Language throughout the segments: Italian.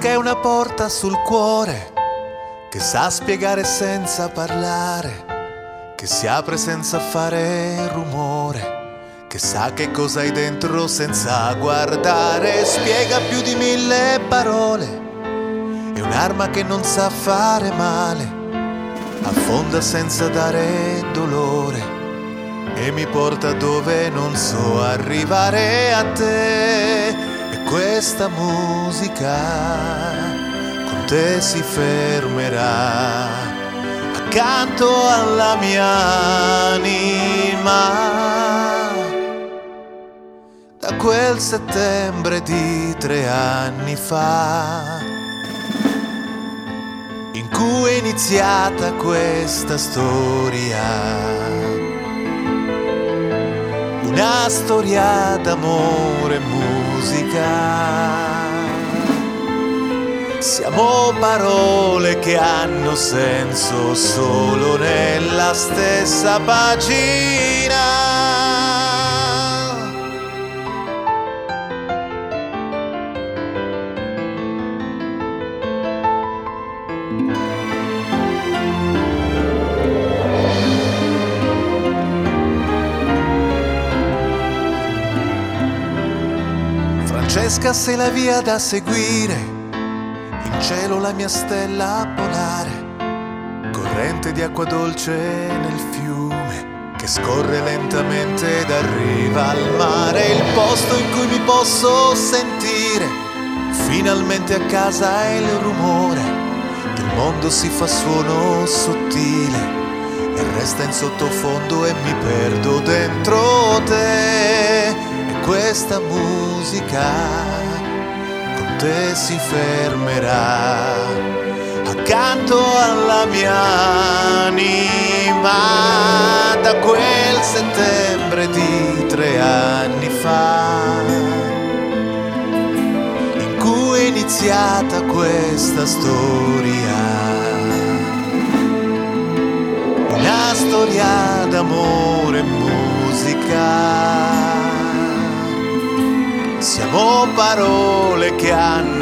che è una porta sul cuore, che sa spiegare senza parlare, che si apre senza fare rumore, che sa che cosa hai dentro senza guardare, spiega più di mille parole, è un'arma che non sa fare male, affonda senza dare dolore e mi porta dove non so arrivare a te questa musica con te si fermerà. Accanto alla mia anima da quel settembre di tre anni fa in cui è iniziata questa storia una storia d'amore e musica. Siamo parole che hanno senso solo nella stessa pagina. Francesca sei la via da seguire, in cielo la mia stella polare, corrente di acqua dolce nel fiume che scorre lentamente ed arriva al mare, il posto in cui mi posso sentire, finalmente a casa è il rumore del mondo si fa suono sottile e resta in sottofondo e mi perdo dentro te questa musica con te si fermerà accanto alla mia anima da quel settembre di tre anni fa in cui è iniziata questa storia. Una storia d'amore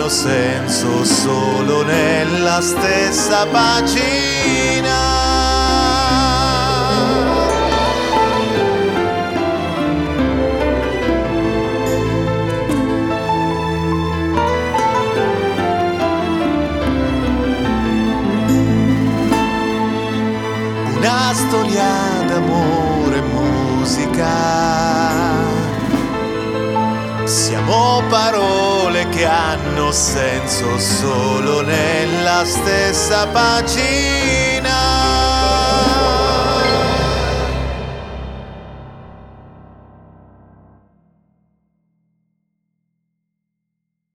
senso solo nella stessa pagina. Una storia d'amore musica siamo parole che hanno senso solo nella stessa pagina.